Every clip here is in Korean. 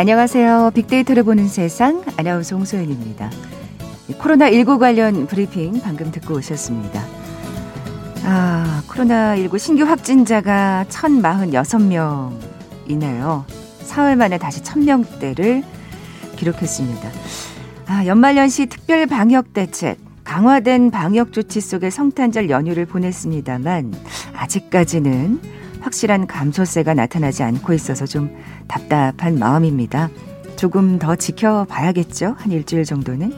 안녕하세요. 빅데이터를 보는 세상 아나운서 홍소연입니다. 코로나19 관련 브리핑 방금 듣고 오셨습니다. 아, 코로나19 신규 확진자가 1046명이네요. 사흘 만에 다시 1000명대를 기록했습니다. 아, 연말연시 특별 방역 대책, 강화된 방역 조치 속에 성탄절 연휴를 보냈습니다만 아직까지는 확실한 감소세가 나타나지 않고 있어서 좀 답답한 마음입니다. 조금 더 지켜봐야겠죠? 한 일주일 정도는.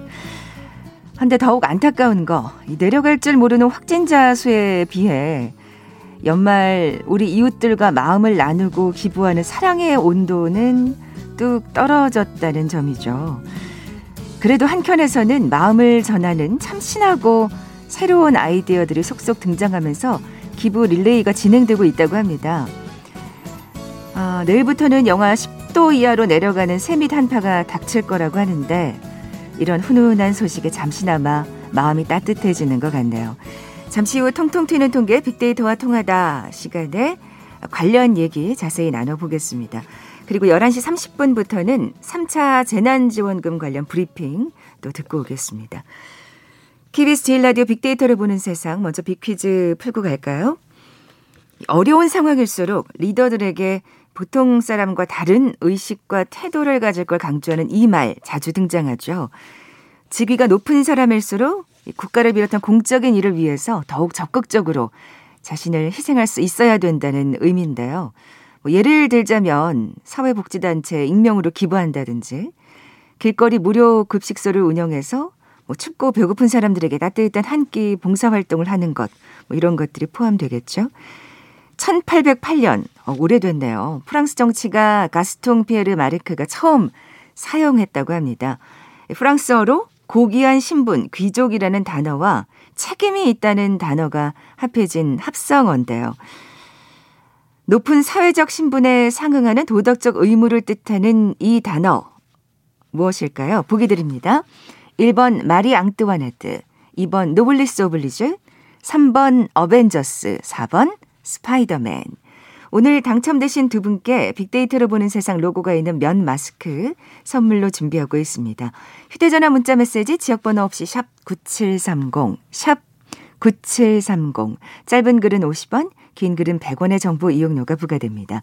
한데 더욱 안타까운 거, 내려갈 줄 모르는 확진자 수에 비해 연말 우리 이웃들과 마음을 나누고 기부하는 사랑의 온도는 뚝 떨어졌다는 점이죠. 그래도 한켠에서는 마음을 전하는 참신하고 새로운 아이디어들이 속속 등장하면서 기부 릴레이가 진행되고 있다고 합니다. 아, 내일부터는 영하 10도 이하로 내려가는 새밑 한파가 닥칠 거라고 하는데 이런 훈훈한 소식에 잠시나마 마음이 따뜻해지는 것 같네요. 잠시 후 통통 튀는 통계 빅데이터와 통하다 시간에 관련 얘기 자세히 나눠보겠습니다. 그리고 11시 30분부터는 3차 재난지원금 관련 브리핑 또 듣고 오겠습니다. KBS 제일 라디오 빅데이터를 보는 세상 먼저 빅퀴즈 풀고 갈까요? 어려운 상황일수록 리더들에게 보통 사람과 다른 의식과 태도를 가질 걸 강조하는 이 말 자주 등장하죠. 직위가 높은 사람일수록 국가를 비롯한 공적인 일을 위해서 더욱 적극적으로 자신을 희생할 수 있어야 된다는 의미인데요. 뭐 예를 들자면 사회복지단체 익명으로 기부한다든지 길거리 무료 급식소를 운영해서 뭐 춥고 배고픈 사람들에게 따뜻한 한 끼 봉사활동을 하는 것, 뭐 이런 것들이 포함되겠죠. 1808년, 어, 오래됐네요. 프랑스 정치가 가스통 피에르 마르크가 처음 사용했다고 합니다. 프랑스어로 고귀한 신분, 귀족이라는 단어와 책임이 있다는 단어가 합해진 합성어인데요. 높은 사회적 신분에 상응하는 도덕적 의무를 뜻하는 이 단어 무엇일까요? 보기 드립니다. 1번 마리 앙뚜와네트, 2번 노블리스 오블리즈, 3번 어벤져스, 4번 스파이더맨. 오늘 당첨되신 두 분께 빅데이터로 보는 세상 로고가 있는 면 마스크 선물로 준비하고 있습니다. 휴대전화 문자 메시지 지역번호 없이 샵 9730, 샵 9730. 짧은 글은 50원, 긴 글은 100원의 정보 이용료가 부과됩니다.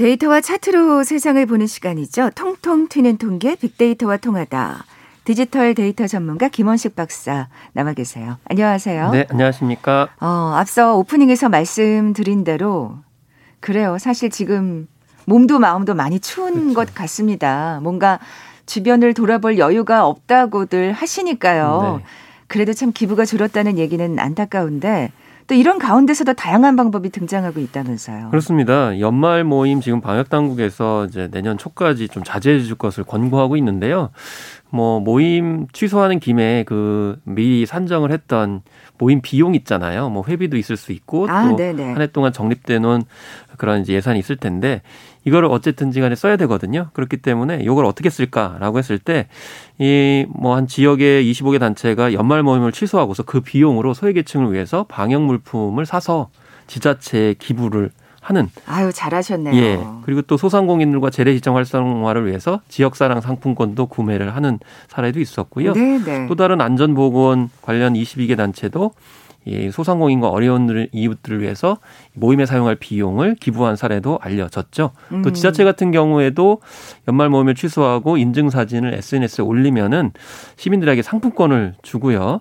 데이터와 차트로 세상을 보는 시간이죠. 통통 튀는 통계 빅데이터와 통하다. 디지털 데이터 전문가 김원식 박사 나와 계세요. 안녕하세요. 네, 안녕하십니까. 어, 앞서 오프닝에서 말씀드린 대로 그래요. 사실 지금 몸도 마음도 많이 추운 그렇죠. 것 같습니다. 뭔가 주변을 돌아볼 여유가 없다고들 하시니까요. 네. 그래도 참 기부가 줄었다는 얘기는 안타까운데 또 이런 가운데서도 다양한 방법이 등장하고 있다면서요. 그렇습니다. 연말 모임 지금 방역 당국에서 이제 내년 초까지 좀 자제해 줄 것을 권고하고 있는데요. 뭐 모임 취소하는 김에 그 미리 산정을 했던 모임 비용 있잖아요. 뭐 회비도 있을 수 있고 아, 또한 해 동안 적립돼 놓은 그런 이제 예산이 있을 텐데 이거를 어쨌든지 간에 써야 되거든요. 그렇기 때문에 이걸 어떻게 쓸까라고 했을 때 이 뭐 한 지역의 25개 단체가 연말 모임을 취소하고서 그 비용으로 소외계층을 위해서 방역 물품을 사서 지자체에 기부를 하는. 아유 잘하셨네요. 예. 그리고 또 소상공인들과 재래시장 활성화를 위해서 지역사랑 상품권도 구매를 하는 사례도 있었고요. 네네. 네. 또 다른 안전보건 관련 22개 단체도 이 소상공인과 어려운 이웃들을 위해서 모임에 사용할 비용을 기부한 사례도 알려졌죠. 음. 또 지자체 같은 경우에도 연말 모임을 취소하고 인증 사진을 SNS에 올리면은 시민들에게 상품권을 주고요.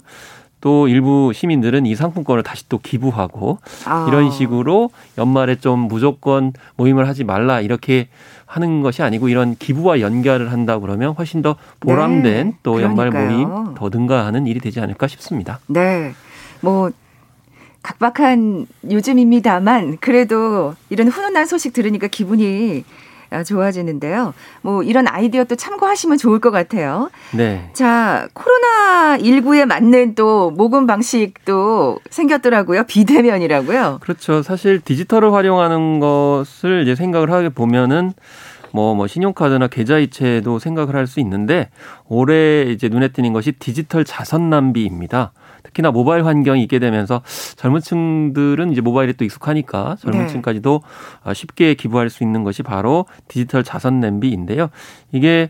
또 일부 시민들은 이 상품권을 다시 또 기부하고 아. 이런 식으로 연말에 좀 무조건 모임을 하지 말라 이렇게 하는 것이 아니고 이런 기부와 연결을 한다 그러면 훨씬 더 보람된 네. 또 그러니까요. 연말 모임 더 능가하는 일이 되지 않을까 싶습니다. 네. 뭐 각박한 요즘입니다만 그래도 이런 훈훈한 소식 들으니까 기분이 아, 좋아지는데요. 뭐 이런 아이디어 또 참고하시면 좋을 것 같아요. 네. 자, 코로나 19에 맞는 또 모금 방식도 생겼더라고요. 비대면이라고요. 그렇죠. 사실 디지털을 활용하는 것을 이제 생각을 하게 보면은 뭐, 뭐, 신용카드나 계좌이체도 생각을 할 수 있는데, 올해 이제 눈에 띄는 것이 디지털 자선 낭비입니다. 특히나 모바일 환경이 있게 되면서 젊은 층들은 이제 모바일에 또 익숙하니까 젊은 네. 층까지도 쉽게 기부할 수 있는 것이 바로 디지털 자선 냄비인데요. 이게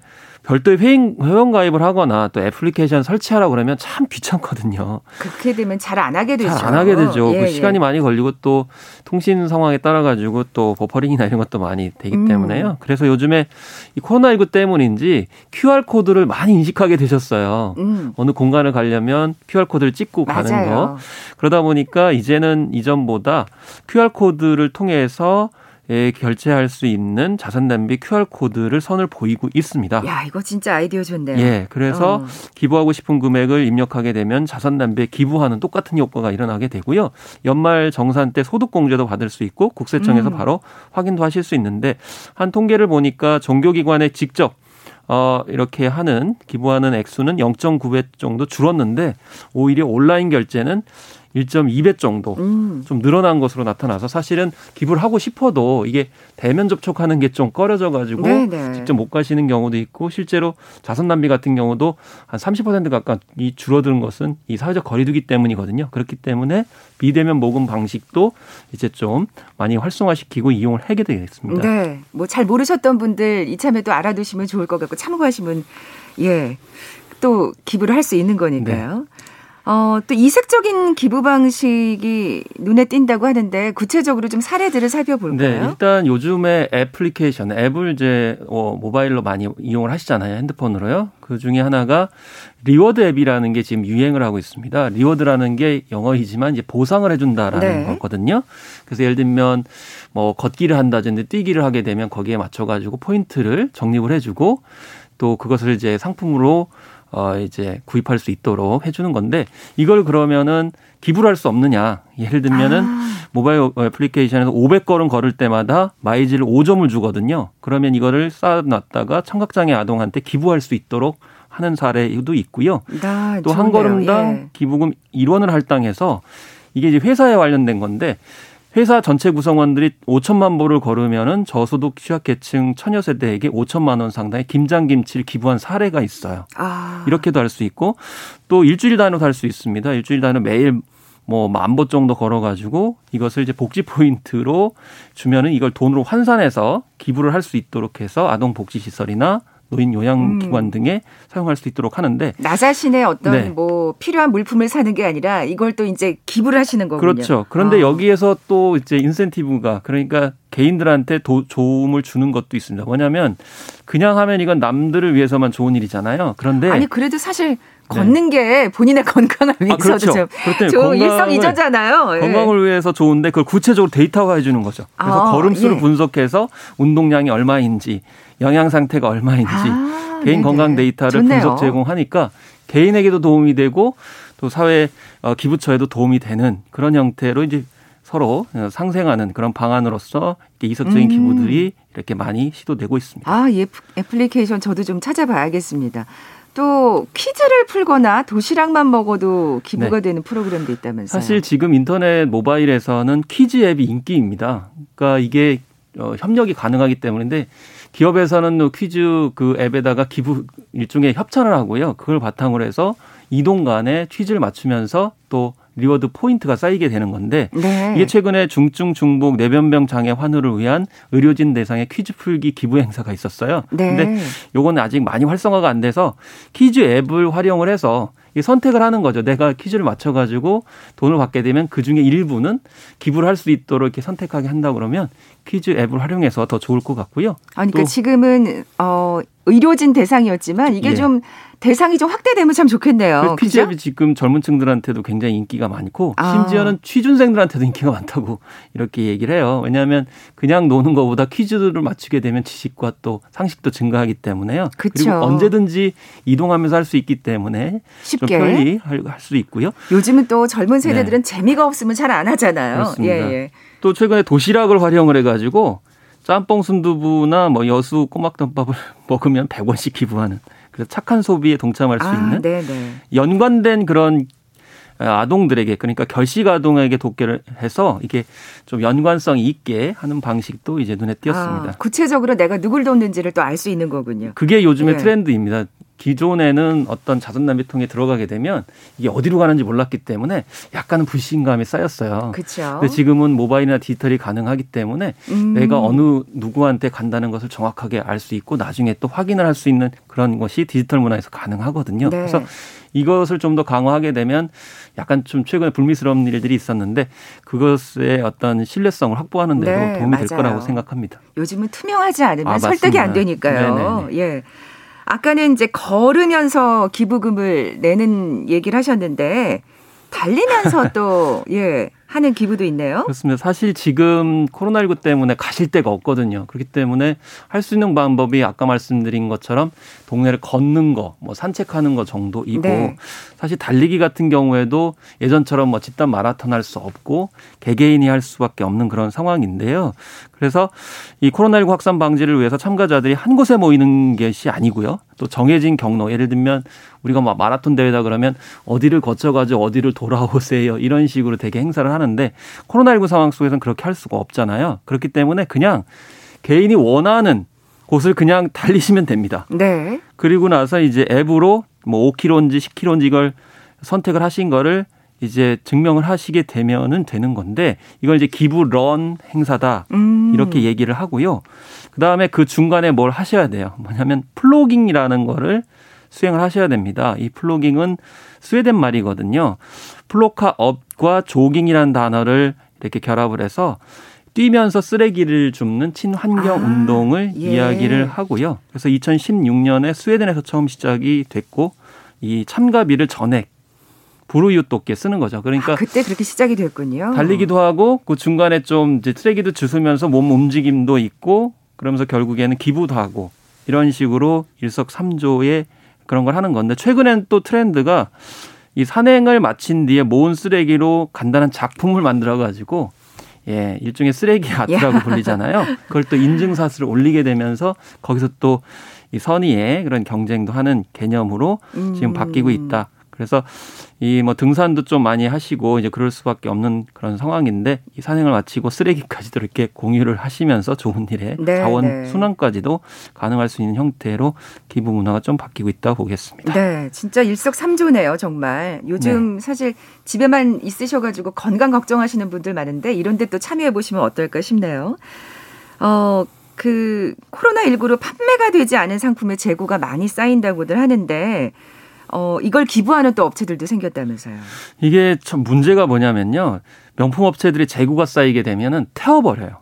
별도의 회원, 회원 가입을 하거나 또 애플리케이션 설치하라고 그러면 참 귀찮거든요. 그렇게 되면 잘 안 하게 되죠. 잘 안 하게 되죠. 예, 그 시간이 예. 많이 걸리고 또 통신 상황에 따라 가지고 또 버퍼링이나 이런 것도 많이 되기 음. 때문에요. 그래서 요즘에 이 코로나19 때문인지 QR 코드를 많이 인식하게 되셨어요. 음. 어느 공간을 가려면 QR 코드를 찍고 가는 맞아요. 거. 그러다 보니까 이제는 이전보다 QR 코드를 통해서 에 결제할 수 있는 자산 낭비 QR 코드를 선을 보이고 있습니다. 야, 이거 진짜 아이디어 좋네요. 예, 그래서 어. 기부하고 싶은 금액을 입력하게 되면 자산 낭비에 기부하는 똑같은 효과가 일어나게 되고요. 연말 정산 때 소득 공제도 받을 수 있고 국세청에서 음. 바로 확인도 하실 수 있는데 한 통계를 보니까 종교 기관에 직접 어, 이렇게 하는 기부하는 액수는 0.9배 정도 줄었는데 오히려 온라인 결제는 1.2배 정도 음. 좀 늘어난 것으로 나타나서 사실은 기부를 하고 싶어도 이게 대면 접촉하는 게 좀 꺼려져 가지고 직접 못 가시는 경우도 있고 실제로 자선 낭비 같은 경우도 한 30% 가까이 줄어드는 것은 이 사회적 거리두기 때문이거든요. 그렇기 때문에 비대면 모금 방식도 이제 좀 많이 활성화시키고 이용을 하게 되겠습니다. 네. 뭐 잘 모르셨던 분들 이참에 또 알아두시면 좋을 것 같고 참고하시면 예. 또 기부를 할 수 있는 거니까요. 네. 어, 또 이색적인 기부 방식이 눈에 띈다고 하는데 구체적으로 좀 사례들을 살펴볼까요? 네, 일단 요즘에 애플리케이션, 앱을 이제 어, 모바일로 많이 이용을 하시잖아요. 핸드폰으로요. 그 중에 하나가 reward 앱이라는 게 지금 유행을 하고 있습니다. reward라는 게 영어이지만 이제 보상을 해준다라는 네. 거거든요. 그래서 예를 들면 뭐 걷기를 한다든지 뛰기를 하게 되면 거기에 맞춰가지고 포인트를 적립을 해주고 또 그것을 이제 상품으로 어 이제 구입할 수 있도록 해주는 건데 이걸 그러면은 기부를 할 수 없느냐? 예를 들면은 아. 모바일 애플리케이션에서 500걸음 걸을 때마다 마이지를 5점을 주거든요. 그러면 이거를 쌓아놨다가 청각장애 아동한테 기부할 수 있도록 하는 사례도 있고요. 아, 또한 걸음당 예. 기부금 1원을 할당해서 이게 이제 회사에 관련된 건데 회사 전체 구성원들이 5천만 보를 걸으면은 저소득 취약계층 처녀 세대에게 5천만 원 상당의 김장김치를 기부한 사례가 있어요. 아. 이렇게도 할 수 있고 또 일주일 단위로 할 수 있습니다. 일주일 단위로 매일 뭐만보 정도 걸어가지고 이것을 이제 복지 포인트로 주면은 이걸 돈으로 환산해서 기부를 할 수 있도록 해서 아동 복지 시설이나 노인 요양기관 음. 등에 사용할 수 있도록 하는데 나 자신의 어떤 네. 뭐 필요한 물품을 사는 게 아니라 이걸 또 이제 기부를 하시는 거군요. 그렇죠. 그런데 아. 여기에서 또 이제 인센티브가 그러니까 개인들한테 도, 도움을 주는 것도 있습니다. 뭐냐면 그냥 하면 이건 남들을 위해서만 좋은 일이잖아요. 그런데 아니 그래도 사실 걷는 네. 게 본인의 건강을 위해서 아, 그렇죠. 좀 좋은 일석이조잖아요. 예. 건강을 위해서 좋은데 그걸 구체적으로 데이터화해 주는 거죠. 그래서 아, 걸음수를 예. 분석해서 운동량이 얼마인지 영양 상태가 얼마인지 아, 개인 네네. 건강 데이터를 좋네요. 분석 제공하니까 개인에게도 도움이 되고 또 사회 어, 기부처에도 도움이 되는 그런 형태로 이제 서로 상생하는 그런 방안으로서 이색적인 음. 기부들이 이렇게 많이 시도되고 있습니다. 아, 예, 애플리케이션 저도 좀 찾아봐야겠습니다. 또 퀴즈를 풀거나 도시락만 먹어도 기부가 네. 되는 프로그램도 있다면서요. 사실 지금 인터넷 모바일에서는 퀴즈 앱이 인기입니다. 그러니까 이게 어, 협력이 가능하기 때문인데 기업에서는 퀴즈 그 앱에다가 기부 일종의 협찬을 하고요. 그걸 바탕으로 해서 이동 간에 퀴즈를 맞추면서 또 reward 포인트가 쌓이게 되는 건데 네. 이게 최근에 중증 중복 뇌병변 장애 환우를 위한 의료진 대상의 퀴즈 풀기 기부 행사가 있었어요. 네. 근데 요거는 아직 많이 활성화가 안 돼서 퀴즈 앱을 활용을 해서 이 선택을 하는 거죠. 내가 퀴즈를 맞춰 가지고 돈을 받게 되면 그 중에 일부는 기부를 할 수 있도록 이렇게 선택하게 한다 그러면 퀴즈 앱을 활용해서 더 좋을 것 같고요. 아, 그러니까 지금은 어 의료진 대상이었지만 이게 예. 좀 대상이 좀 확대되면 참 좋겠네요. 퀴즈앱이 지금 젊은 층들한테도 굉장히 인기가 많고 아. 심지어는 취준생들한테도 인기가 많다고 이렇게 얘기를 해요. 왜냐하면 그냥 노는 것보다 퀴즈를 맞추게 되면 지식과 또 상식도 증가하기 때문에요. 그쵸. 그리고 언제든지 이동하면서 할 수 있기 때문에 쉽게 좀 편리 할 수 있고요. 요즘은 또 젊은 세대들은 네. 재미가 없으면 잘 안 하잖아요. 그렇습니다. 예, 예. 또 최근에 도시락을 활용을 해가지고 짬뽕 순두부나 뭐 여수 꼬막덮밥을 먹으면 100원씩 기부하는 그래서 착한 소비에 동참할 수 아, 있는 네네. 연관된 그런 아동들에게 그러니까 결식 아동에게 돕기를 해서 이게 좀 연관성 있게 하는 방식도 이제 눈에 띄었습니다. 아, 구체적으로 내가 누굴 돕는지를 또 알 수 있는 거군요. 그게 요즘의 네. 트렌드입니다. 기존에는 어떤 자선 낭비통에 들어가게 되면 이게 어디로 가는지 몰랐기 때문에 약간은 불신감이 쌓였어요. 그렇죠. 근데 지금은 모바일이나 디지털이 가능하기 때문에 음. 내가 어느 누구한테 간다는 것을 정확하게 알 수 있고 나중에 또 확인을 할 수 있는 그런 것이 디지털 문화에서 가능하거든요. 네. 그래서 이것을 좀 더 강화하게 되면 약간 좀 최근에 불미스러운 일들이 있었는데 그것의 어떤 신뢰성을 확보하는 데도 네, 도움이 맞아요. 될 거라고 생각합니다. 요즘은 투명하지 않으면 아, 설득이 안 되니까요. 네네네. 예. 아까는 이제 걸으면서 기부금을 내는 얘기를 하셨는데 달리면서 또 예. 하는 기부도 있네요. 그렇습니다. 사실 지금 코로나19 때문에 가실 데가 없거든요. 그렇기 때문에 할 수 있는 방법이 아까 말씀드린 것처럼 동네를 걷는 거, 뭐 산책하는 거 정도이고 네. 사실 달리기 같은 경우에도 예전처럼 뭐 집단 마라톤 할 수 없고 개개인이 할 수밖에 없는 그런 상황인데요. 그래서 이 코로나19 확산 방지를 위해서 참가자들이 한 곳에 모이는 것이 아니고요. 또 정해진 경로, 예를 들면 우리가 뭐 마라톤 대회다 그러면 어디를 거쳐가지고 어디를 돌아오세요. 이런 식으로 되게 행사를 하는 데 코로나19 상황 속에서는 그렇게 할 수가 없잖아요. 그렇기 때문에 그냥 개인이 원하는 곳을 그냥 달리시면 됩니다. 네. 그리고 나서 이제 앱으로 뭐 5km인지 10km인지 이걸 선택을 하신 거를 이제 증명을 하시게 되면은 되는 건데 이걸 이제 기부 run 행사다 음. 이렇게 얘기를 하고요. 그 다음에 그 중간에 뭘 하셔야 돼요. 뭐냐면 plogging이라는 거를 수행을 하셔야 됩니다. 이 plogging은 스웨덴 말이거든요. plocka upp과 조깅이라는 단어를 이렇게 결합을 해서 뛰면서 쓰레기를 줍는 친환경 아, 운동을 예. 이야기를 하고요. 그래서 2016년에 스웨덴에서 처음 시작이 됐고 이 참가비를 전액 부르유또께 쓰는 거죠. 그러니까 아, 그때 그렇게 시작이 됐군요. 달리기도 하고 그 중간에 좀 이제 쓰레기도 주스면서 몸 움직임도 있고 그러면서 결국에는 기부도 하고 이런 식으로 일석삼조의 그런 걸 하는 건데 최근엔 또 트렌드가 이 산행을 마친 뒤에 모은 쓰레기로 간단한 작품을 만들어 가지고 예, 일종의 쓰레기 아트라고 불리잖아요. 그걸 또 인증사슬을 올리게 되면서 거기서 또 이 선의의 그런 경쟁도 하는 개념으로 지금 바뀌고 있다. 그래서 이 뭐 등산도 좀 많이 하시고 이제 그럴 수밖에 없는 그런 상황인데 이 산행을 마치고 쓰레기까지도 이렇게 공유를 하시면서 좋은 일에 네, 자원 네. 순환까지도 가능할 수 있는 형태로 기부 문화가 좀 바뀌고 있다고 보겠습니다. 네, 진짜 일석삼조네요, 정말. 요즘 네. 사실 집에만 있으셔가지고 건강 걱정하시는 분들 많은데 이런데 또 참여해 보시면 어떨까 싶네요. 어. 그 코로나19로 판매가 되지 않은 상품의 재고가 많이 쌓인다고들 하는데 어, 이걸 기부하는 또 업체들도 생겼다면서요. 이게 참 문제가 뭐냐면요. 명품 업체들이 재고가 쌓이게 되면은 태워버려요.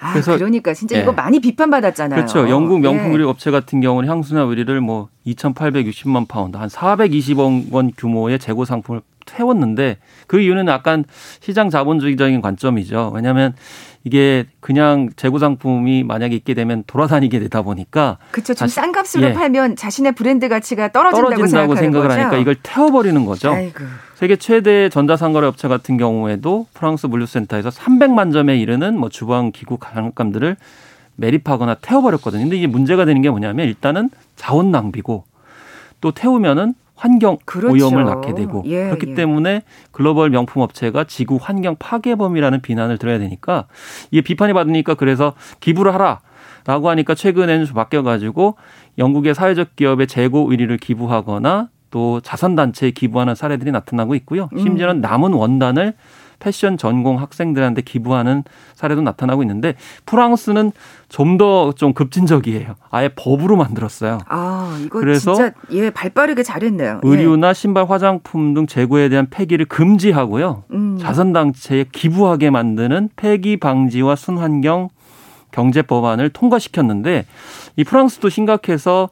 아, 그래서 그러니까 진짜 예. 이거 많이 비판받았잖아요. 그렇죠. 영국 명품 의류 예. 업체 같은 경우는 향수나 의류를 뭐 2,860만 파운드, 한 420억 원 규모의 재고 상품을 태웠는데 그 이유는 약간 시장 자본주의적인 관점이죠. 왜냐하면 이게 그냥 재고 상품이 만약에 있게 되면 돌아다니게 되다 보니까 그렇죠. 좀 싼 값으로 예. 팔면 자신의 브랜드 가치가 떨어진다고, 떨어진다고 생각을 거죠? 하니까 이걸 태워버리는 거죠. 아이고. 세계 최대 전자상거래 업체 같은 경우에도 프랑스 물류센터에서 300만 점에 이르는 뭐 주방 기구 장난감들을 매립하거나 태워버렸거든요. 근데 이게 문제가 되는 게 뭐냐면 일단은 자원 낭비고 또 태우면은 환경 그렇죠. 오염을 낳게 되고 예, 그렇기 예. 때문에 글로벌 명품 업체가 지구 환경 파괴범이라는 비난을 들어야 되니까 이게 비판이 받으니까 그래서 기부를 하라 라고 하니까 최근에는 좀 바뀌어 가지고 영국의 사회적 기업의 재고 의리를 기부하거나 또 자선 단체에 기부하는 사례들이 나타나고 있고요. 심지어는 음. 남은 원단을 패션 전공 학생들한테 기부하는 사례도 나타나고 있는데 프랑스는 좀 더좀 좀 급진적이에요. 아예 법으로 만들었어요. 아, 이거 그래서 진짜 예, 발빠르게 잘했네요. 예. 의류나 신발, 화장품 등 재고에 대한 폐기를 금지하고요. 음. 자선 단체에 기부하게 만드는 폐기 방지와 순환경 경제 법안을 통과시켰는데 이 프랑스도 심각해서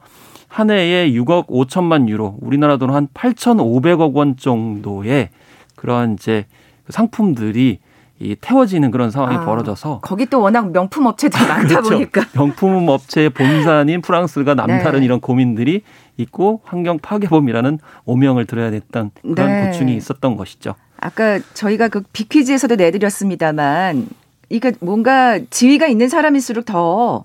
한 해에 6억 5천만 유로, 우리나라 돈 한 8,500억 원 정도의 그런 이제 상품들이 이 태워지는 그런 상황이 아, 벌어져서 거기 또 워낙 명품 업체들이 많다 그렇죠. 보니까 명품 업체의 본산인 프랑스가 남다른 네. 이런 고민들이 있고 환경 파괴범이라는 오명을 들어야 됐던 그런 네. 고충이 있었던 것이죠. 아까 저희가 그 비퀴즈에서도 내드렸습니다만 이게 뭔가 지위가 있는 사람일수록 더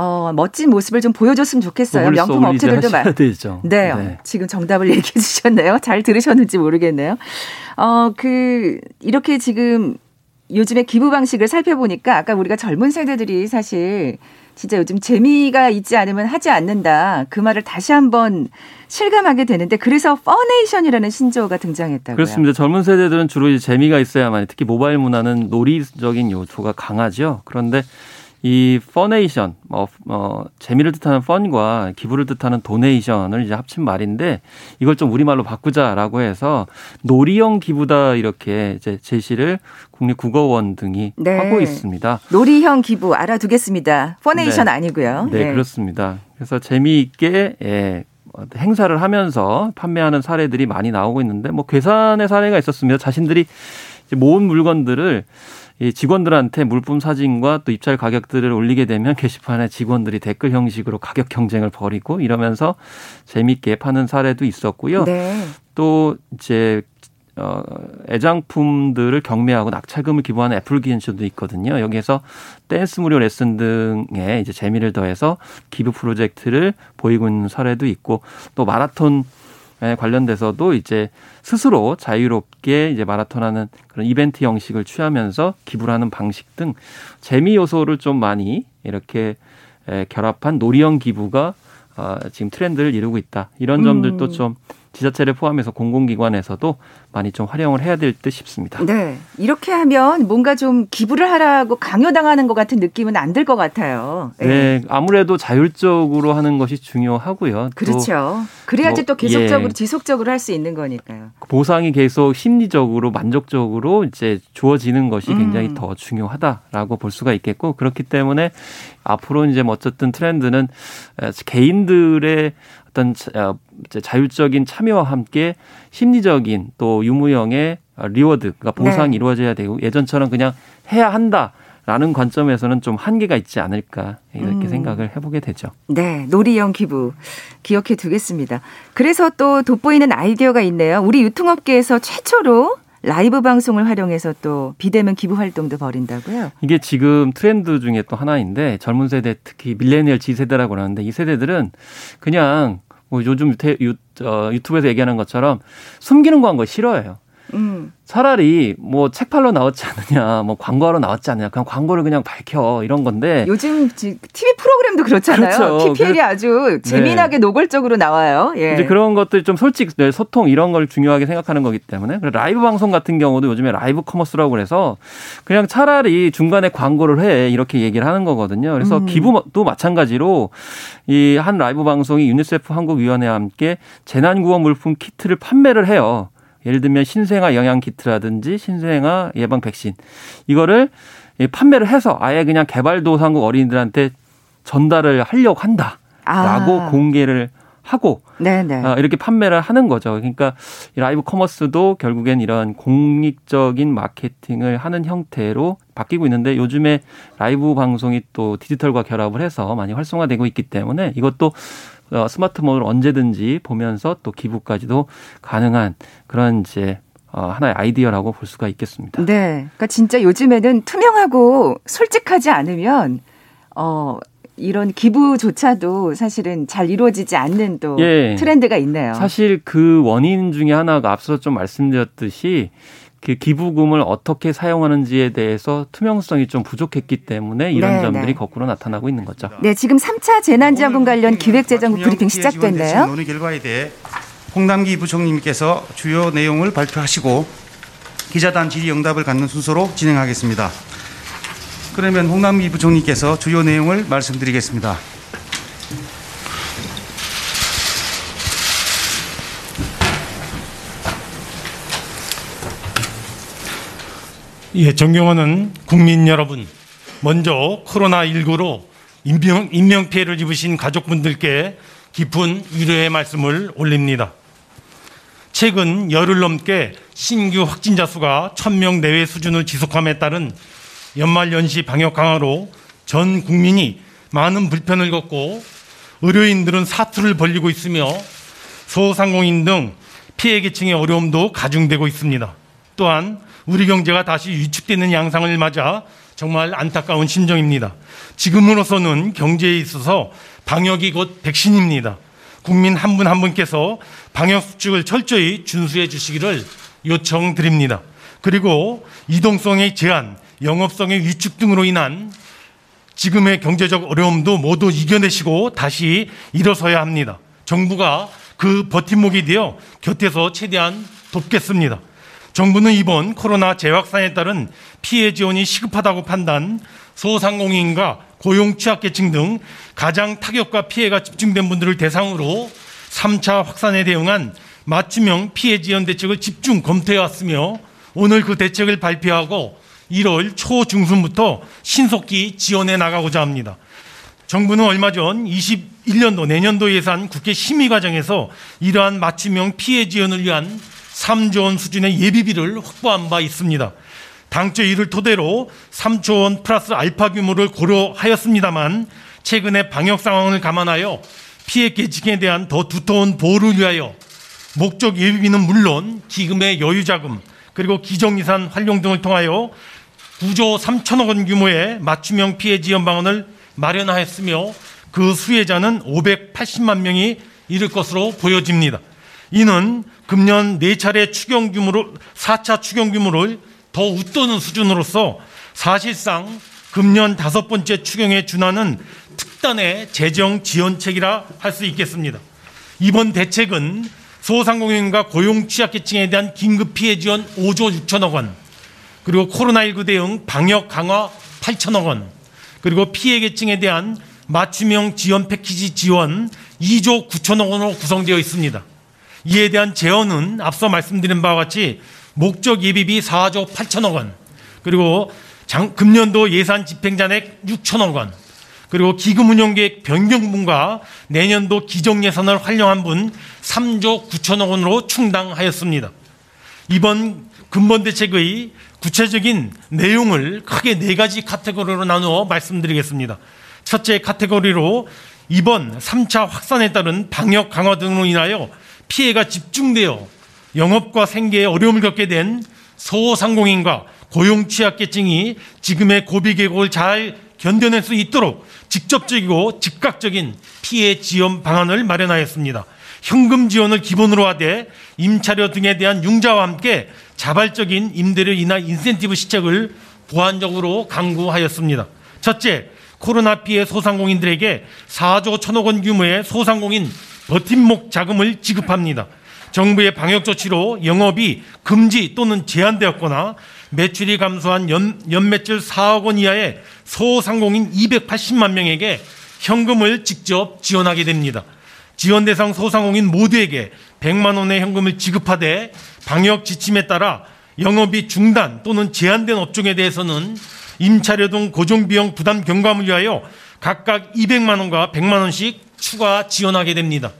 어, 멋진 모습을 좀 보여줬으면 좋겠어요. 명품 업체들도 많. 되죠. 네, 네, 지금 정답을 얘기해 주셨네요. 잘 들으셨는지 모르겠네요. 어, 그 이렇게 지금 요즘에 기부 방식을 살펴보니까 아까 우리가 젊은 세대들이 사실 진짜 요즘 재미가 있지 않으면 하지 않는다. 그 말을 다시 한번 실감하게 되는데 그래서 funation이라는 신조어가 등장했다고요. 그렇습니다. 젊은 세대들은 주로 이제 재미가 있어야만 특히 모바일 문화는 놀이적인 요소가 강하죠. 그런데 이 funation, 뭐, 어, 재미를 뜻하는 fun과 기부를 뜻하는 donation을 이제 합친 말인데 이걸 좀 우리말로 바꾸자라고 해서 놀이형 기부다 이렇게 이제 제시를 국립국어원 등이 네. 하고 있습니다. 놀이형 기부 알아두겠습니다. 퍼네이션 네. 아니고요. 네, 네, 그렇습니다. 그래서 재미있게 예, 행사를 하면서 판매하는 사례들이 많이 나오고 있는데 뭐 괴산의 사례가 있었습니다. 자신들이 모은 물건들을 이 직원들한테 물품 사진과 또 입찰 가격들을 올리게 되면 게시판에 직원들이 댓글 형식으로 가격 경쟁을 벌이고 이러면서 재밌게 파는 사례도 있었고요. 네. 또 이제 어, 애장품들을 경매하고 낙찰금을 기부하는 애플기엔쇼도 있거든요. 여기에서 댄스 무료 레슨 등에 이제 재미를 더해서 기부 프로젝트를 보이고 있는 사례도 있고 또 마라톤 관련돼서도 이제 스스로 자유롭게 이제 마라톤하는 그런 이벤트 형식을 취하면서 기부를 하는 방식 등 재미 요소를 좀 많이 이렇게 결합한 놀이형 기부가 어, 지금 트렌드를 이루고 있다. 이런 점들도 음. 좀 지자체를 포함해서 공공기관에서도 많이 좀 활용을 해야 될 듯 싶습니다. 네. 이렇게 하면 뭔가 좀 기부를 하라고 강요당하는 것 같은 느낌은 안 들 것 같아요. 네. 네. 아무래도 자율적으로 하는 것이 중요하고요. 그렇죠. 그래야지 뭐, 또 계속적으로 예. 지속적으로 할 수 있는 거니까요. 보상이 계속 심리적으로 만족적으로 이제 주어지는 것이 굉장히 음. 더 중요하다라고 볼 수가 있겠고 그렇기 때문에 앞으로 이제 뭐 어쨌든 트렌드는 개인들의 어떤 어, 자율적인 참여와 함께 심리적인 또 유무형의 reward, 그러니까 보상이 네. 이루어져야 되고 예전처럼 그냥 해야 한다. 라는 관점에서는 좀 한계가 있지 않을까 이렇게 음. 생각을 해보게 되죠. 네, 놀이형 기부 기억해 두겠습니다. 그래서 또 돋보이는 아이디어가 있네요. 우리 유통업계에서 최초로 라이브 방송을 활용해서 또 비대면 기부 활동도 벌인다고요? 이게 지금 트렌드 중에 또 하나인데 젊은 세대 특히 밀레니얼 Z 세대라고 하는데 이 세대들은 그냥 뭐 요즘 어, 유튜브에서 얘기하는 것처럼 숨기는 광고 싫어해요. 음. 차라리 뭐 책 팔러 나왔지 않느냐, 뭐 광고하러 나왔지 않느냐, 그냥 광고를 그냥 밝혀 이런 건데. 요즘 TV 프로그램도 그렇잖아요. 그렇죠. PPL이 아주 재미나게 네. 노골적으로 나와요. 예. 이제 그런 것들 좀 솔직 네, 소통 이런 걸 중요하게 생각하는 거기 때문에 라이브 방송 같은 경우도 요즘에 라이브 커머스라고 그래서 그냥 차라리 중간에 광고를 해 이렇게 얘기를 하는 거거든요. 그래서 음. 기부도 마찬가지로 이 한 라이브 방송이 유니세프 한국위원회와 함께 재난구호 물품 키트를 판매를 해요. 예를 들면 신생아 영양 키트라든지 신생아 예방 백신 이거를 판매를 해서 아예 그냥 개발도상국 어린이들한테 전달을 하려고 한다라고 아. 공개를 하고 네네. 어, 이렇게 판매를 하는 거죠. 그러니까 라이브 커머스도 결국엔 이런 공익적인 마케팅을 하는 형태로 바뀌고 있는데 요즘에 라이브 방송이 또 디지털과 결합을 해서 많이 활성화되고 있기 때문에 이것도 어, 스마트폰을 언제든지 보면서 또 기부까지도 가능한 그런 이제 어, 하나의 아이디어라고 볼 수가 있겠습니다. 네. 그러니까 진짜 요즘에는 투명하고 솔직하지 않으면 어 이런 기부조차도 사실은 잘 이루어지지 않는 또 예. 트렌드가 있네요. 사실 그 원인 중에 하나가 앞서 좀 말씀드렸듯이 그 기부금을 어떻게 사용하는지에 대해서 투명성이 좀 부족했기 때문에 이런 네, 점들이 네. 거꾸로 나타나고 있는 거죠. 네, 지금 3차 재난지원금 관련 기획재정부 브리핑 시작됐네요. 논의 결과에 대해 홍남기 부총리께서 주요 내용을 발표하시고 기자단 질의응답을 갖는 순서로 진행하겠습니다. 그러면 홍남기 부총리께서 주요 내용을 말씀드리겠습니다. 예, 존경하는 국민 여러분, 먼저 코로나19로 인명, 인명 피해를 입으신 가족분들께 깊은 위로의 말씀을 올립니다. 최근 열흘 넘게 신규 확진자 수가 1000명 내외 수준을 지속함에 따른 연말연시 방역 강화로 전 국민이 많은 불편을 겪고 의료인들은 사투를 벌리고 있으며 소상공인 등 피해 계층의 어려움도 가중되고 있습니다. 또한 우리 경제가 다시 위축되는 양상을 맞아 정말 안타까운 심정입니다. 지금으로서는 경제에 있어서 방역이 곧 백신입니다. 국민 한분한 분께서 방역 수칙을 철저히 준수해 주시기를 요청드립니다. 그리고 이동성의 제한, 영업성의 위축 등으로 인한 지금의 경제적 어려움도 모두 이겨내시고 다시 일어서야 합니다. 정부가 그 버팀목이 되어 곁에서 최대한 돕겠습니다. 정부는 이번 코로나 재확산에 따른 피해 지원이 시급하다고 판단, 소상공인과 고용 취약계층 등 가장 타격과 피해가 집중된 분들을 대상으로 3차 확산에 대응한 맞춤형 피해 지원 대책을 집중 검토해 왔으며 오늘 그 대책을 발표하고 1월 초 중순부터 신속히 지원해 나가고자 합니다. 정부는 얼마 전 21년도 내년도 예산 국회 심의 과정에서 이러한 맞춤형 피해 지원을 위한 3조 원 수준의 예비비를 확보한 바 있습니다. 당초 이를 토대로 3조 원 플러스 알파 규모를 고려하였습니다만 최근의 방역 상황을 감안하여 피해 계층에 대한 더 두터운 보호를 위하여 목적 예비비는 물론 기금의 여유 자금 그리고 기정예산 활용 등을 통하여 9조 3천억 원 규모의 맞춤형 피해 지원 방안을 마련하였으며 그 수혜자는 580만 명이 이를 것으로 보여집니다. 이는 금년 4차례 추경 규모로 4차 추경 규모를 더 웃도는 수준으로서 사실상 금년 다섯 번째 추경에 준하는 특단의 재정 지원책이라 할 수 있겠습니다. 이번 대책은 소상공인과 고용 취약계층에 대한 긴급 피해 지원 5조 6천억 원, 그리고 코로나19 대응 방역 강화 8천억 원, 그리고 피해 계층에 대한 맞춤형 지원 패키지 지원 2조 9천억 원으로 구성되어 있습니다. 이에 대한 재원은 앞서 말씀드린 바와 같이 목적 예비비 4조 8천억 원, 그리고 장, 금년도 예산 집행잔액 6천억 원, 그리고 기금 운영 계획 변경분과 내년도 기정 예산을 활용한 분 3조 9천억 원으로 충당하였습니다. 이번 근본 대책의 구체적인 내용을 크게 네 가지 카테고리로 나누어 말씀드리겠습니다. 첫째 카테고리로 이번 3차 확산에 따른 방역 강화 등으로 인하여 피해가 집중되어 영업과 생계에 어려움을 겪게 된 소상공인과 고용 취약계층이 지금의 고비 계곡을 잘 견뎌낼 수 있도록 직접적이고 즉각적인 피해 지원 방안을 마련하였습니다. 현금 지원을 기본으로 하되 임차료 등에 대한 융자와 함께 자발적인 임대료 인하 인센티브 시책을 보완적으로 강구하였습니다. 첫째, 코로나 피해 소상공인들에게 4조 1천억 원 규모의 소상공인 버팀목 자금을 지급합니다. 정부의 방역 조치로 영업이 금지 또는 제한되었거나 매출이 감소한 연, 연매출 4억 원 이하의 소상공인 280만 명에게 현금을 직접 지원하게 됩니다. 지원 대상 소상공인 모두에게 100만 원의 현금을 지급하되 방역 지침에 따라 영업이 중단 또는 제한된 업종에 대해서는 임차료 등 고정비용 부담 경감을 위하여 각각 200만 원과 100만 원씩 추가 지원하게 됩니다.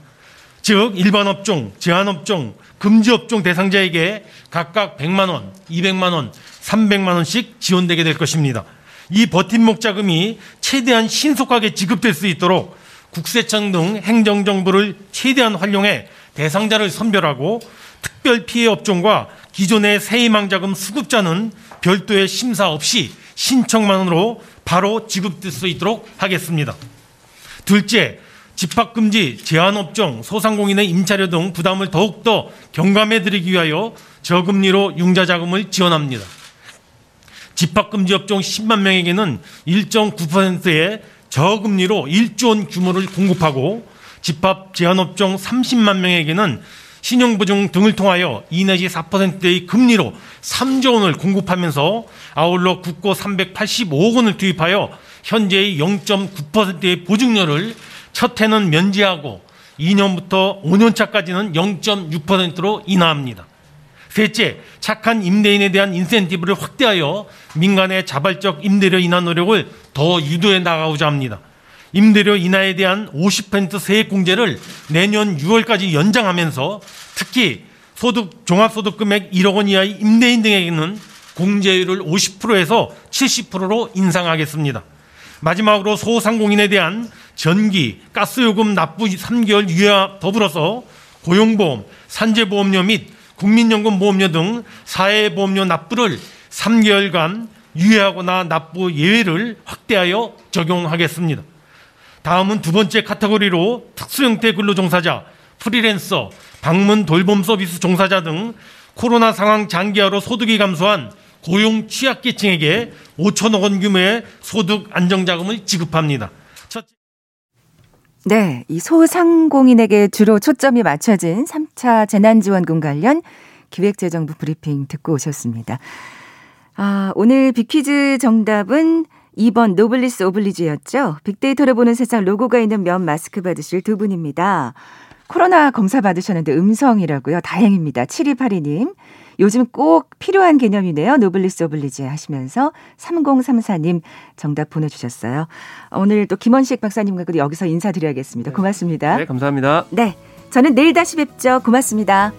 즉 일반 업종, 제한 업종, 금지 업종 대상자에게 각각 100만 원, 200만 원, 300만 원씩 지원되게 될 것입니다. 이 버팀목 자금이 최대한 신속하게 지급될 수 있도록 국세청 등 행정정보를 최대한 활용해 대상자를 선별하고 특별 피해 업종과 기존의 세희망자금 수급자는 별도의 심사 없이 신청만으로 바로 지급될 수 있도록 하겠습니다. 둘째, 집합금지, 제한업종, 소상공인의 임차료 등 부담을 더욱더 경감해드리기 위하여 저금리로 융자자금을 지원합니다. 집합금지 업종 10만 명에게는 1.9%의 저금리로 1조 원 규모를 공급하고 집합 제한업종 30만 명에게는 신용보증 등을 통하여 2 내지 4%의 금리로 3조 원을 공급하면서 아울러 국고 385억 원을 투입하여 현재의 0.9%의 보증료를 첫 해는 면제하고 2년부터 5년 차까지는 0.6%로 인하합니다. 셋째, 착한 임대인에 대한 인센티브를 확대하여 민간의 자발적 임대료 인하 노력을 더 유도해 나가고자 합니다. 임대료 인하에 대한 50% 세액 공제를 내년 6월까지 연장하면서 특히 소득 종합소득 금액 1억 원 이하의 임대인 등에게는 공제율을 50%에서 70%로 인상하겠습니다. 마지막으로 소상공인에 대한 전기, 가스요금 납부 3개월 유예와 더불어서 고용보험, 산재보험료 및 국민연금보험료 등 사회보험료 납부를 3개월간 유예하거나 납부 예외를 확대하여 적용하겠습니다. 다음은 두 번째 카테고리로 특수형태 근로종사자, 프리랜서, 방문 돌봄 서비스 종사자 등 코로나 상황 장기화로 소득이 감소한 고용 취약계층에게 5천억 원 규모의 소득 안정자금을 지급합니다. 네, 이 소상공인에게 주로 초점이 맞춰진 3차 재난지원금 관련 기획재정부 브리핑 듣고 오셨습니다. 아, 오늘 빅퀴즈 정답은 2번 노블리스 오블리주였죠. 빅데이터를 보는 세상 로고가 있는 면 마스크 받으실 두 분입니다. 코로나 검사 받으셨는데 음성이라고요. 다행입니다. 7282님. 요즘 꼭 필요한 개념이네요. 노블리스 오블리지 하시면서 3034님 정답 보내주셨어요. 오늘 또 김원식 박사님과 여기서 인사드려야겠습니다. 고맙습니다. 네, 감사합니다. 네. 저는 내일 다시 뵙죠. 고맙습니다.